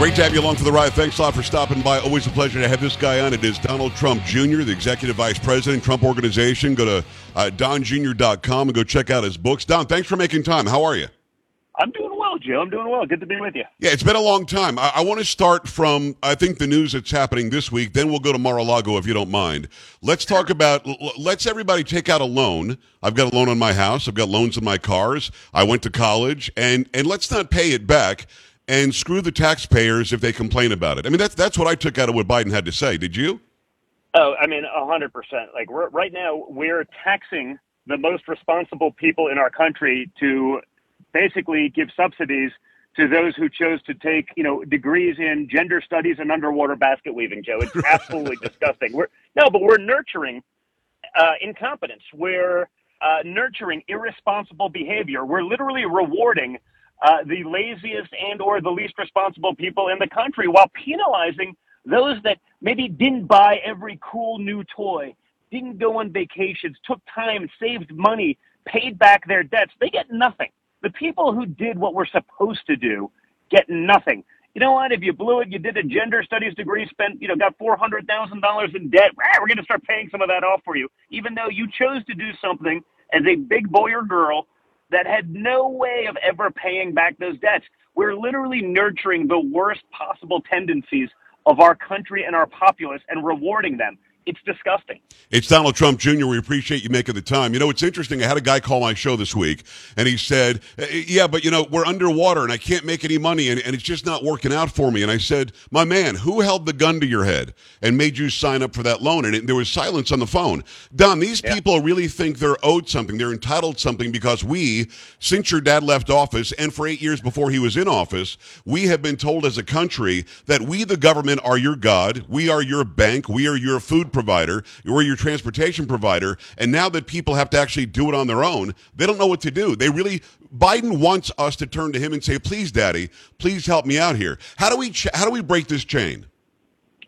Great to have you along for the ride. Thanks a lot for stopping by. Always a pleasure to have this guy on. It is Donald Trump Jr., the Executive Vice President, Trump Organization. Go to uh, donjr.com and go check out his books. Don, thanks for making time. How are you? I'm doing well, Joe. I'm doing well. Good to be with you. Yeah, it's been a long time. I, I want to start from, I think, the news that's happening this week. Then we'll go to Mar-a-Lago if you don't mind. Let's talk about, let's everybody take out a loan. I've got a loan on my house. I've got loans on my cars. I went to college. And, and let's not pay it back and screw the taxpayers if they complain about it. I mean, that's that's what I took out of what Biden had to say. Did you? Oh, I mean, a hundred percent. Like right now, we're taxing the most responsible people in our country to basically give subsidies to those who chose to take, you know, degrees in gender studies and underwater basket weaving. Joe, it's absolutely disgusting. We're no, but we're nurturing uh, incompetence. We're uh, nurturing irresponsible behavior. We're literally rewarding uh, the laziest and or the least responsible people in the country while penalizing those that maybe didn't buy every cool new toy, didn't go on vacations, took time, saved money, paid back their debts. They get nothing. The people who did what we're supposed to do get nothing. You know what? If you blew it, you did a gender studies degree, spent, you know, got $400,000 in debt. We're going to start paying some of that off for you, even though you chose to do something as a big boy or girl that had no way of ever paying back those debts. We're literally nurturing the worst possible tendencies of our country and our populace and rewarding them. It's disgusting. It's Donald Trump Jr. We appreciate you making the time. You know, it's interesting. I had a guy call my show this week, and he said, eh, Yeah, but, you know, we're underwater and I can't make any money, and, and it's just not working out for me. And I said, My man, who held the gun to your head and made you sign up for that loan? And it, there was silence on the phone. Don, these yeah. people really think they're owed something. They're entitled something because we, since your dad left office and for eight years before he was in office, we have been told as a country that we, the government, are your God. We are your bank. We are your food provider, we're your transportation provider, and now that people have to actually do it on their own, they don't know what to do. They really Biden wants us to turn to him and say, "Please, Daddy, please help me out here." How do we ch- how do we break this chain?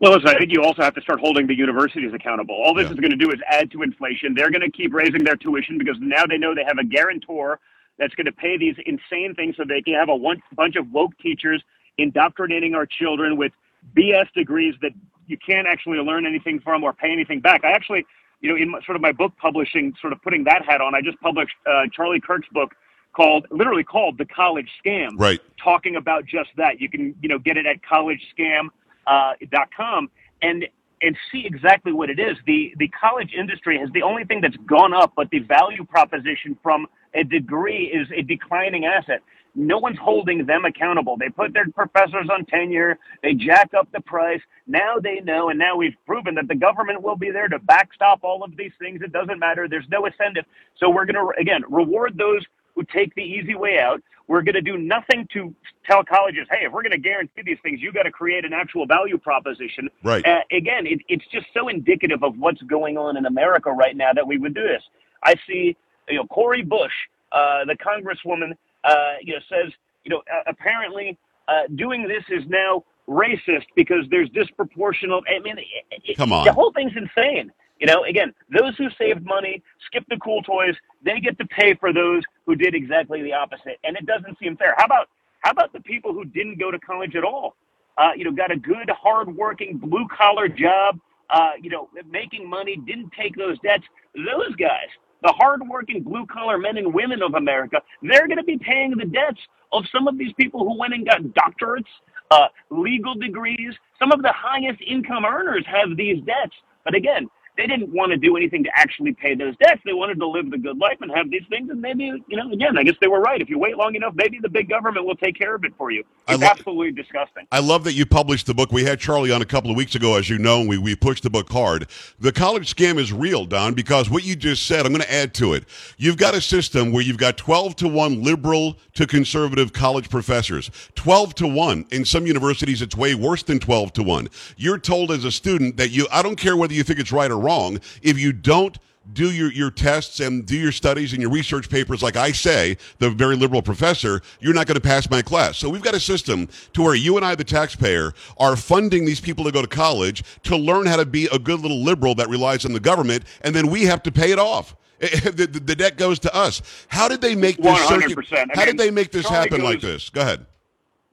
Well, listen, I think you also have to start holding the universities accountable. All this yeah. is going to do is add to inflation. They're going to keep raising their tuition because now they know they have a guarantor that's going to pay these insane things so they can have a one, bunch of woke teachers indoctrinating our children with BS degrees that you can't actually learn anything from or pay anything back. I actually, you know, in my, sort of my book publishing, sort of putting that hat on, I just published uh, Charlie Kirk's book called, literally called The College Scam. Right. Talking about just that. You can, you know, get it at collegescam.com uh, and and see exactly what it is. The the college industry has the only thing that's gone up, but the value proposition from a degree is a declining asset. No one's holding them accountable. They put their professors on tenure. They jack up the price. Now they know, and now we've proven that the government will be there to backstop all of these things. It doesn't matter. There's no incentive. So we're going to, again, reward those who take the easy way out. We're going to do nothing to tell colleges, hey, if we're going to guarantee these things, you've got to create an actual value proposition. Right. Uh, again, it, it's just so indicative of what's going on in America right now that we would do this. I see, you know, Cori Bush, uh, the congresswoman uh, you know, says, you know, uh, apparently uh, doing this is now racist because there's disproportional. I mean, it, come on, the whole thing's insane. You know, again, those who saved money, skipped the cool toys, they get to pay for those who did exactly the opposite, and it doesn't seem fair. How about how about the people who didn't go to college at all? Uh, you know, got a good, hardworking, blue collar job. Uh, you know, making money, didn't take those debts. Those guys the hardworking blue collar men and women of America, they're going to be paying the debts of some of these people who went and got doctorates, uh, legal degrees. Some of the highest income earners have these debts. But again, they didn't want to do anything to actually pay those debts. They wanted to live the good life and have these things. And maybe, you know, again, I guess they were right. If you wait long enough, maybe the big government will take care of it for you. It's lo- absolutely disgusting. I love that you published the book. We had Charlie on a couple of weeks ago, as you know, and we, we pushed the book hard. The college scam is real, Don, because what you just said, I'm going to add to it. You've got a system where you've got 12 to 1 liberal to conservative college professors. 12 to 1. In some universities, it's way worse than 12 to 1. You're told as a student that you, I don't care whether you think it's right or wrong. If you don't do your, your tests and do your studies and your research papers like I say, the very liberal professor, you're not going to pass my class. So we've got a system to where you and I, the taxpayer, are funding these people to go to college to learn how to be a good little liberal that relies on the government, and then we have to pay it off. the, the, the, debt goes to us. How did they make this? 100%. Circuit, how mean, did they make this Charlie happen goes, like this? Go ahead.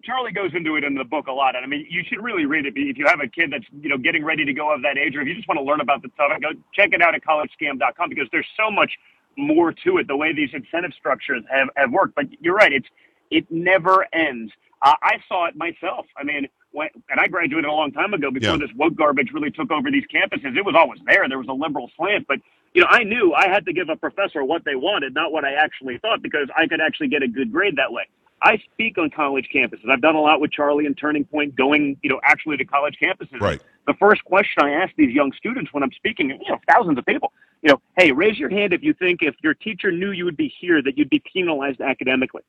Charlie goes into it in the book a lot, and I mean, you should really read it if you have a kid that's you know getting ready to go of that age, or if you just want to learn about the topic, go check it out at collegescam.com because there's so much more to it. The way these incentive structures have have worked, but you're right, it's it never ends. Uh, I saw it myself. I mean, when, and I graduated a long time ago before yeah. this woke garbage really took over these campuses. It was always there. There was a liberal slant, but you know, I knew I had to give a professor what they wanted, not what I actually thought, because I could actually get a good grade that way. I speak on college campuses. I've done a lot with Charlie and Turning Point, going, you know, actually to college campuses. Right. The first question I ask these young students when I'm speaking, you know, thousands of people, you know, hey, raise your hand if you think if your teacher knew you would be here that you'd be penalized academically.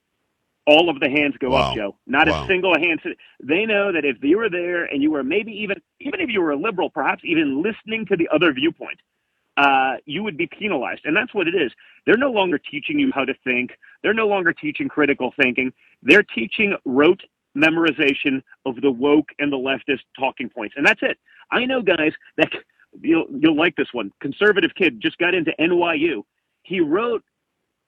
All of the hands go wow. up, Joe. Not wow. a single hand. They know that if you were there and you were maybe even, even if you were a liberal, perhaps even listening to the other viewpoint, uh, you would be penalized. And that's what it is. They're no longer teaching you how to think. They're no longer teaching critical thinking. They're teaching rote memorization of the woke and the leftist talking points. And that's it. I know guys that you'll, you'll like this one. Conservative kid just got into NYU. He wrote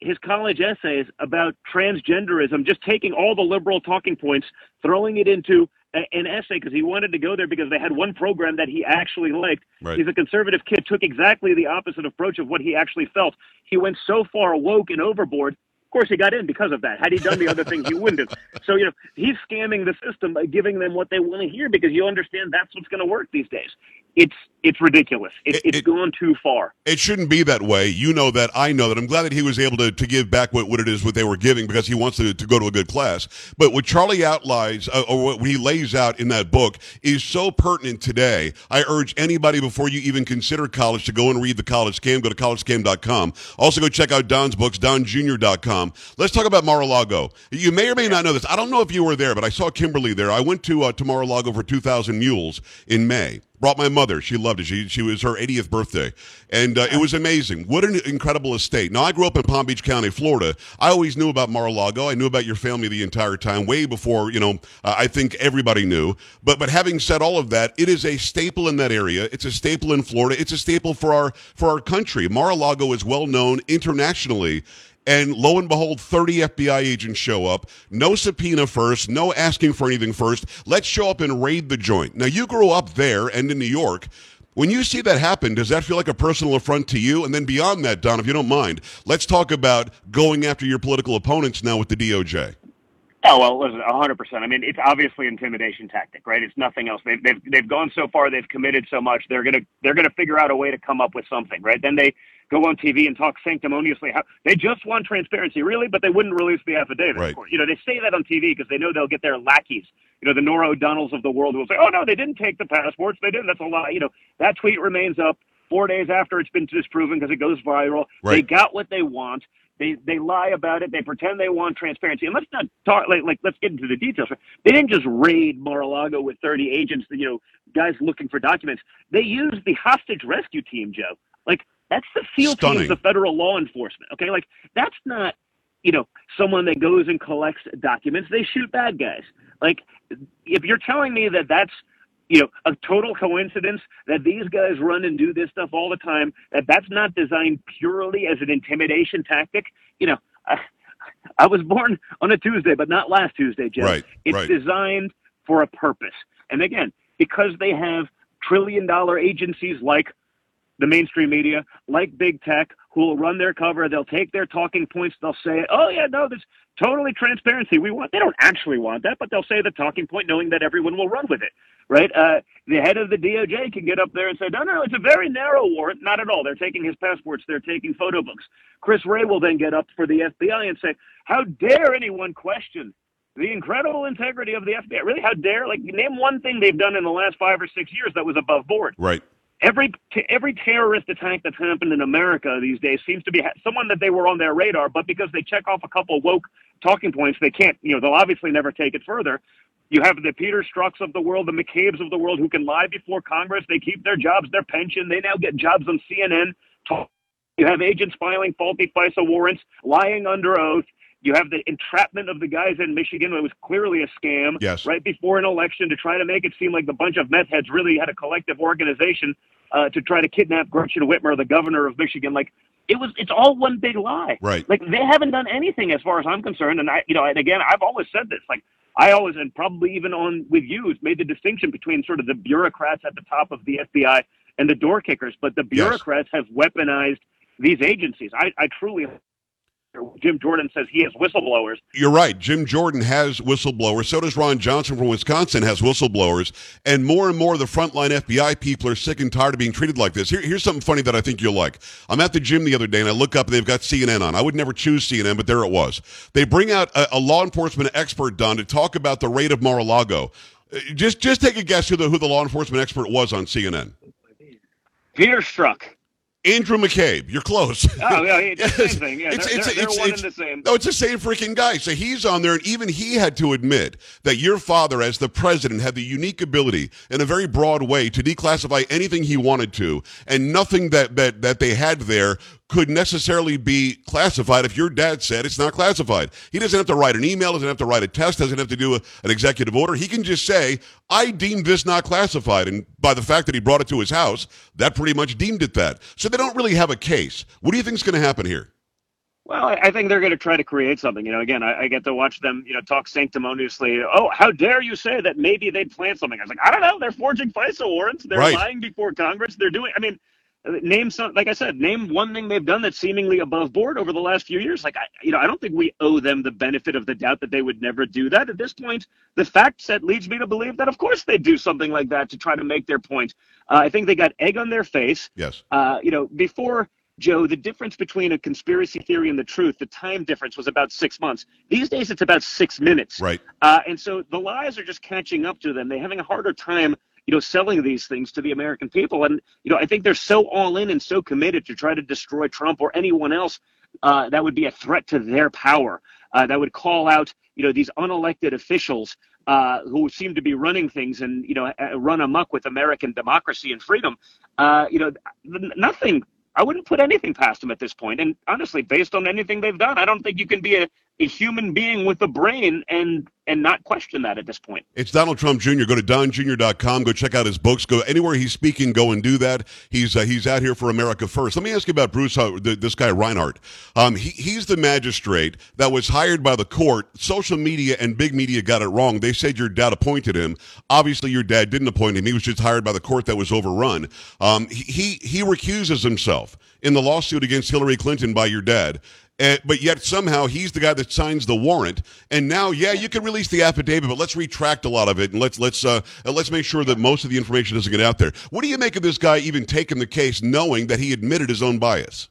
his college essays about transgenderism, just taking all the liberal talking points, throwing it into an essay because he wanted to go there because they had one program that he actually liked. Right. He's a conservative kid, took exactly the opposite approach of what he actually felt. He went so far woke and overboard. Of course, he got in because of that. Had he done the other things, he wouldn't have. So, you know, he's scamming the system by giving them what they want to hear because you understand that's what's going to work these days it's it's ridiculous. It, it, it's gone too far. It shouldn't be that way. You know that. I know that. I'm glad that he was able to, to give back what, what it is what they were giving because he wants to, to go to a good class. But what Charlie outlines uh, or what he lays out in that book is so pertinent today. I urge anybody before you even consider college to go and read the college scam. Go to collegescam.com. Also go check out Don's books, donjr.com. Let's talk about Mar-a-Lago. You may or may not know this. I don't know if you were there, but I saw Kimberly there. I went to uh, to Mar-a-Lago for 2,000 Mules in May. Brought my mother. She loved it. She, she was her 80th birthday. And uh, it was amazing. What an incredible estate. Now, I grew up in Palm Beach County, Florida. I always knew about Mar-a-Lago. I knew about your family the entire time, way before, you know, uh, I think everybody knew. But, but having said all of that, it is a staple in that area. It's a staple in Florida. It's a staple for our, for our country. Mar-a-Lago is well known internationally and lo and behold, 30 FBI agents show up. No subpoena first, no asking for anything first. Let's show up and raid the joint. Now, you grew up there and in New York. When you see that happen, does that feel like a personal affront to you? And then beyond that, Don, if you don't mind, let's talk about going after your political opponents now with the DOJ. Oh well, listen, hundred percent. I mean, it's obviously intimidation tactic, right? It's nothing else. They've, they've they've gone so far. They've committed so much. They're gonna they're gonna figure out a way to come up with something, right? Then they go on TV and talk sanctimoniously how they just want transparency, really, but they wouldn't release the affidavit. Right. You know, they say that on TV because they know they'll get their lackeys. You know, the Norah O'Donnells of the world will say, "Oh no, they didn't take the passports. They didn't. That's a lie." You know, that tweet remains up four days after it's been disproven because it goes viral. Right. They got what they want. They they lie about it. They pretend they want transparency. And let's not talk like like let's get into the details. They didn't just raid Mar-a-Lago with 30 agents, you know, guys looking for documents. They used the hostage rescue team, Joe. Like that's the SEAL Stunning. teams of federal law enforcement. Okay, like that's not you know someone that goes and collects documents. They shoot bad guys. Like if you're telling me that that's you know a total coincidence that these guys run and do this stuff all the time, that that's not designed purely as an intimidation tactic, you know. I, I was born on a Tuesday, but not last Tuesday, Jeff. Right, it's right. designed for a purpose. And again, because they have trillion dollar agencies like the mainstream media, like big tech, who will run their cover. They'll take their talking points. They'll say, "Oh yeah, no, there's totally transparency. We want." They don't actually want that, but they'll say the talking point, knowing that everyone will run with it. Right? Uh, the head of the DOJ can get up there and say, "No, no, it's a very narrow warrant." Not at all. They're taking his passports. They're taking photo books. Chris Wray will then get up for the FBI and say, "How dare anyone question?" The incredible integrity of the FBI. Really, how dare? Like, name one thing they've done in the last five or six years that was above board. Right every every terrorist attack that's happened in America these days seems to be someone that they were on their radar, but because they check off a couple woke talking points, they can't. You know, they'll obviously never take it further. You have the Peter Strzok's of the world, the McCabe's of the world, who can lie before Congress. They keep their jobs, their pension. They now get jobs on CNN. You have agents filing faulty FISA warrants, lying under oath. You have the entrapment of the guys in Michigan. It was clearly a scam. Yes. Right before an election to try to make it seem like the bunch of meth heads really had a collective organization uh, to try to kidnap Gretchen Whitmer, the governor of Michigan. Like it was, it's all one big lie. Right. Like they haven't done anything as far as I'm concerned. And I, you know, and again, I've always said this. Like I always, and probably even on with you, made the distinction between sort of the bureaucrats at the top of the FBI and the door kickers. But the bureaucrats yes. have weaponized these agencies. I, I truly Jim Jordan says he has whistleblowers. You're right. Jim Jordan has whistleblowers. So does Ron Johnson from Wisconsin has whistleblowers. And more and more of the frontline FBI people are sick and tired of being treated like this. Here, here's something funny that I think you'll like. I'm at the gym the other day and I look up and they've got CNN on. I would never choose CNN, but there it was. They bring out a, a law enforcement expert, Don, to talk about the raid of Mar-a-Lago. Uh, just, just take a guess who the, who the law enforcement expert was on CNN. Peter Strzok. Andrew McCabe. You're close. Oh, yeah, it's the same thing. Yeah, it's, they're, it's, they're it's, one it's, and the same. No, it's the same freaking guy. So he's on there, and even he had to admit that your father, as the president, had the unique ability, in a very broad way, to declassify anything he wanted to, and nothing that that that they had there could necessarily be classified if your dad said it's not classified. He doesn't have to write an email, doesn't have to write a test, doesn't have to do a, an executive order. He can just say, I deem this not classified. And by the fact that he brought it to his house, that pretty much deemed it that. So they don't really have a case. What do you think is going to happen here? Well, I think they're going to try to create something. You know, again, I, I, get to watch them, you know, talk sanctimoniously. Oh, how dare you say that maybe they'd plan something? I was like, I don't know. They're forging FISA warrants. They're right. lying before Congress. They're doing. I mean, name some like i said name one thing they've done that's seemingly above board over the last few years like i you know i don't think we owe them the benefit of the doubt that they would never do that at this point the fact set leads me to believe that of course they'd do something like that to try to make their point uh, i think they got egg on their face yes uh, you know before Joe, the difference between a conspiracy theory and the truth, the time difference was about six months. These days, it's about six minutes. Right. Uh, and so the lies are just catching up to them. They're having a harder time you know, selling these things to the American people. And, you know, I think they're so all in and so committed to try to destroy Trump or anyone else uh, that would be a threat to their power, uh, that would call out, you know, these unelected officials uh, who seem to be running things and, you know, run amok with American democracy and freedom. Uh, you know, nothing I wouldn't put anything past them at this point. And honestly, based on anything they've done, I don't think you can be a, a human being with a brain and and not question that at this point. It's Donald Trump Jr. Go to donjr.com. Go check out his books. Go anywhere he's speaking. Go and do that. He's uh, he's out here for America first. Let me ask you about Bruce. Uh, this guy Reinhart. Um, he, he's the magistrate that was hired by the court. Social media and big media got it wrong. They said your dad appointed him. Obviously, your dad didn't appoint him. He was just hired by the court that was overrun. Um, he, he he recuses himself in the lawsuit against Hillary Clinton by your dad. And, but yet somehow he's the guy that signs the warrant. And now, yeah, you can release the affidavit, but let's retract a lot of it and let's let's uh, let's make sure that most of the information doesn't get out there. What do you make of this guy even taking the case, knowing that he admitted his own bias?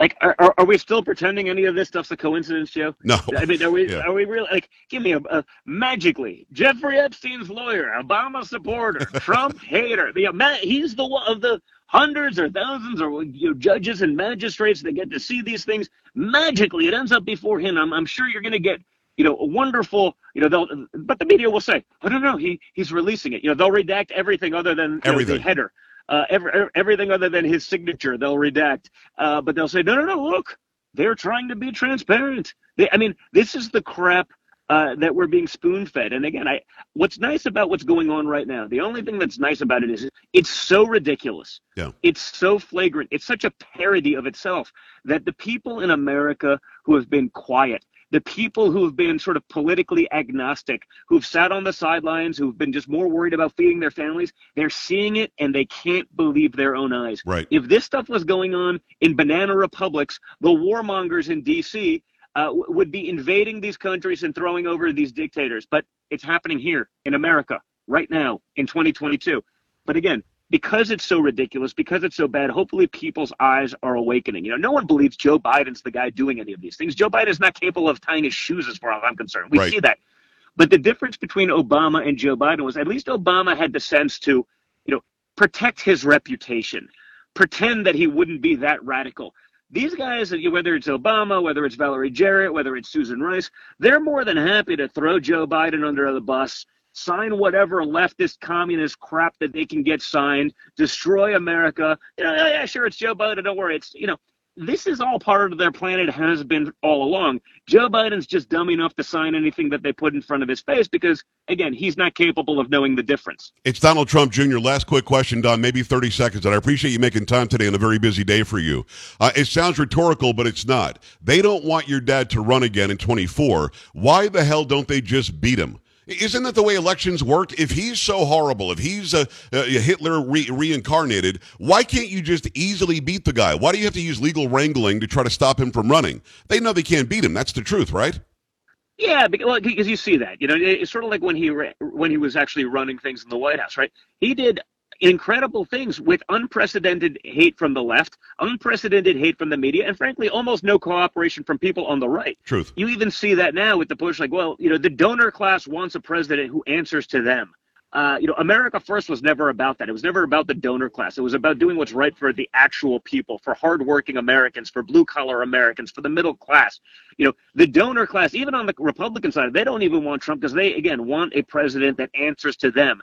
Like, are, are we still pretending any of this stuff's a coincidence, Joe? No. I mean, are we? Yeah. Are we really like? Give me a, a, magically Jeffrey Epstein's lawyer, Obama supporter, Trump hater. The he's the one of the hundreds or thousands or you know, judges and magistrates that get to see these things. Magically, it ends up before him. I'm, I'm sure you're going to get you know, a wonderful, you know, they'll, but the media will say, I don't know, he, he's releasing it. You know, they'll redact everything other than everything. Know, the header, uh, every, everything other than his signature, they'll redact. Uh, but they'll say, no, no, no, look, they're trying to be transparent. They, I mean, this is the crap uh, that we're being spoon fed. And again, I what's nice about what's going on right now, the only thing that's nice about it is it's so ridiculous. Yeah. It's so flagrant. It's such a parody of itself that the people in America who have been quiet, the people who have been sort of politically agnostic, who've sat on the sidelines, who've been just more worried about feeding their families, they're seeing it and they can't believe their own eyes. Right. If this stuff was going on in banana republics, the warmongers in DC uh, would be invading these countries and throwing over these dictators. But it's happening here in America right now in 2022. But again, because it's so ridiculous, because it's so bad, hopefully people's eyes are awakening. You know, no one believes Joe Biden's the guy doing any of these things. Joe Biden is not capable of tying his shoes, as far as I'm concerned. We right. see that. But the difference between Obama and Joe Biden was at least Obama had the sense to, you know, protect his reputation, pretend that he wouldn't be that radical. These guys, whether it's Obama, whether it's Valerie Jarrett, whether it's Susan Rice, they're more than happy to throw Joe Biden under the bus, sign whatever leftist communist crap that they can get signed, destroy America. You know, oh, yeah, sure, it's Joe Biden. Don't worry. It's you know, this is all part of their plan. It has been all along. Joe Biden's just dumb enough to sign anything that they put in front of his face because, again, he's not capable of knowing the difference. It's Donald Trump Jr. Last quick question, Don, maybe 30 seconds. And I appreciate you making time today on a very busy day for you. Uh, it sounds rhetorical, but it's not. They don't want your dad to run again in 24. Why the hell don't they just beat him? Isn't that the way elections worked? If he's so horrible, if he's a, a Hitler re- reincarnated, why can't you just easily beat the guy? Why do you have to use legal wrangling to try to stop him from running? They know they can't beat him. That's the truth, right? Yeah, because, because you see that, you know, it's sort of like when he when he was actually running things in the White House, right? He did incredible things with unprecedented hate from the left, unprecedented hate from the media, and frankly, almost no cooperation from people on the right. Truth. You even see that now with the push, like, well, you know, the donor class wants a president who answers to them. Uh, you know, America First was never about that. It was never about the donor class. It was about doing what's right for the actual people, for hardworking Americans, for blue collar Americans, for the middle class. You know, the donor class, even on the Republican side, they don't even want Trump because they, again, want a president that answers to them.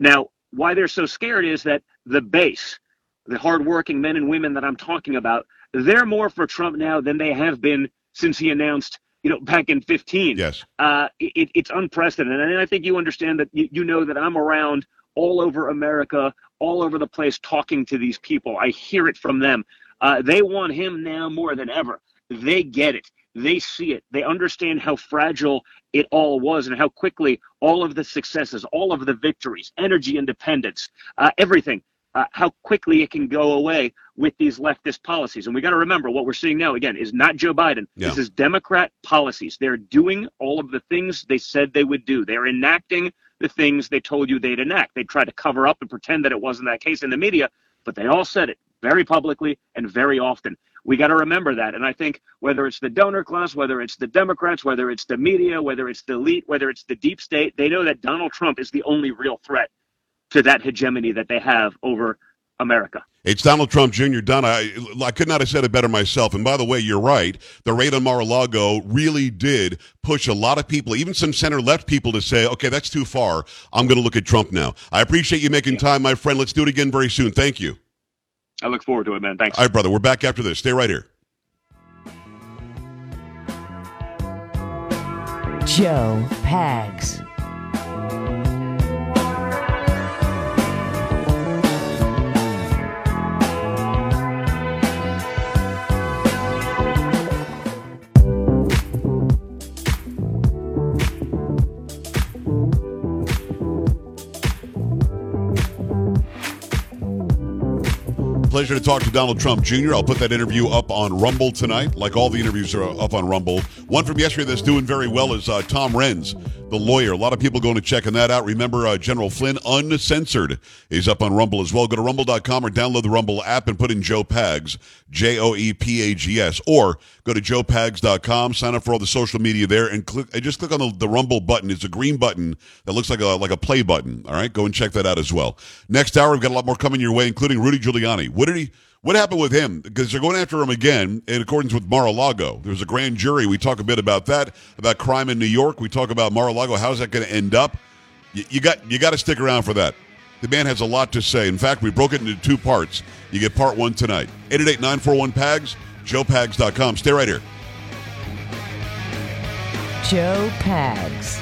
Now, why they're so scared is that the base, the hardworking men and women that I'm talking about, they're more for Trump now than they have been since he announced, you know, back in 15. Yes. Uh, it, it's unprecedented. And I think you understand that you, you know that I'm around all over America, all over the place talking to these people. I hear it from them. Uh, they want him now more than ever. They get it. They see it. They understand how fragile it all was and how quickly all of the successes, all of the victories, energy independence, uh, everything, uh, how quickly it can go away with these leftist policies. And we got to remember what we're seeing now, again, is not Joe Biden. Yeah. This is Democrat policies. They're doing all of the things they said they would do. They're enacting the things they told you they'd enact. They tried to cover up and pretend that it wasn't that case in the media, but they all said it very publicly and very often. We got to remember that. And I think whether it's the donor class, whether it's the Democrats, whether it's the media, whether it's the elite, whether it's the deep state, they know that Donald Trump is the only real threat to that hegemony that they have over America. It's Donald Trump Jr. Done. I, I could not have said it better myself. And by the way, you're right. The raid on Mar-a-Lago really did push a lot of people, even some center-left people, to say, okay, that's too far. I'm going to look at Trump now. I appreciate you making time, my friend. Let's do it again very soon. Thank you. I look forward to it, man. Thanks. All right, brother. We're back after this. Stay right here. Joe Pags. Pleasure to talk to Donald Trump Jr. I'll put that interview up on Rumble tonight, like all the interviews are up on Rumble. One from yesterday that's doing very well is uh, Tom Renz, the lawyer. A lot of people going to checking that out. Remember, uh, General Flynn Uncensored is up on Rumble as well. Go to rumble.com or download the Rumble app and put in Joe Pags, J O E P A G S, or go to joepags.com, sign up for all the social media there, and click. And just click on the, the Rumble button. It's a green button that looks like a like a play button. All right, go and check that out as well. Next hour, we've got a lot more coming your way, including Rudy Giuliani. What did he? What happened with him? Because they're going after him again in accordance with Mar-a-Lago. There's a grand jury. We talk a bit about that, about crime in New York. We talk about Mar-a-Lago. How's that going to end up? You, you got you got to stick around for that. The man has a lot to say. In fact, we broke it into two parts. You get part one tonight. 888-941-PAGS, joepags.com. Stay right here. Joe Pags.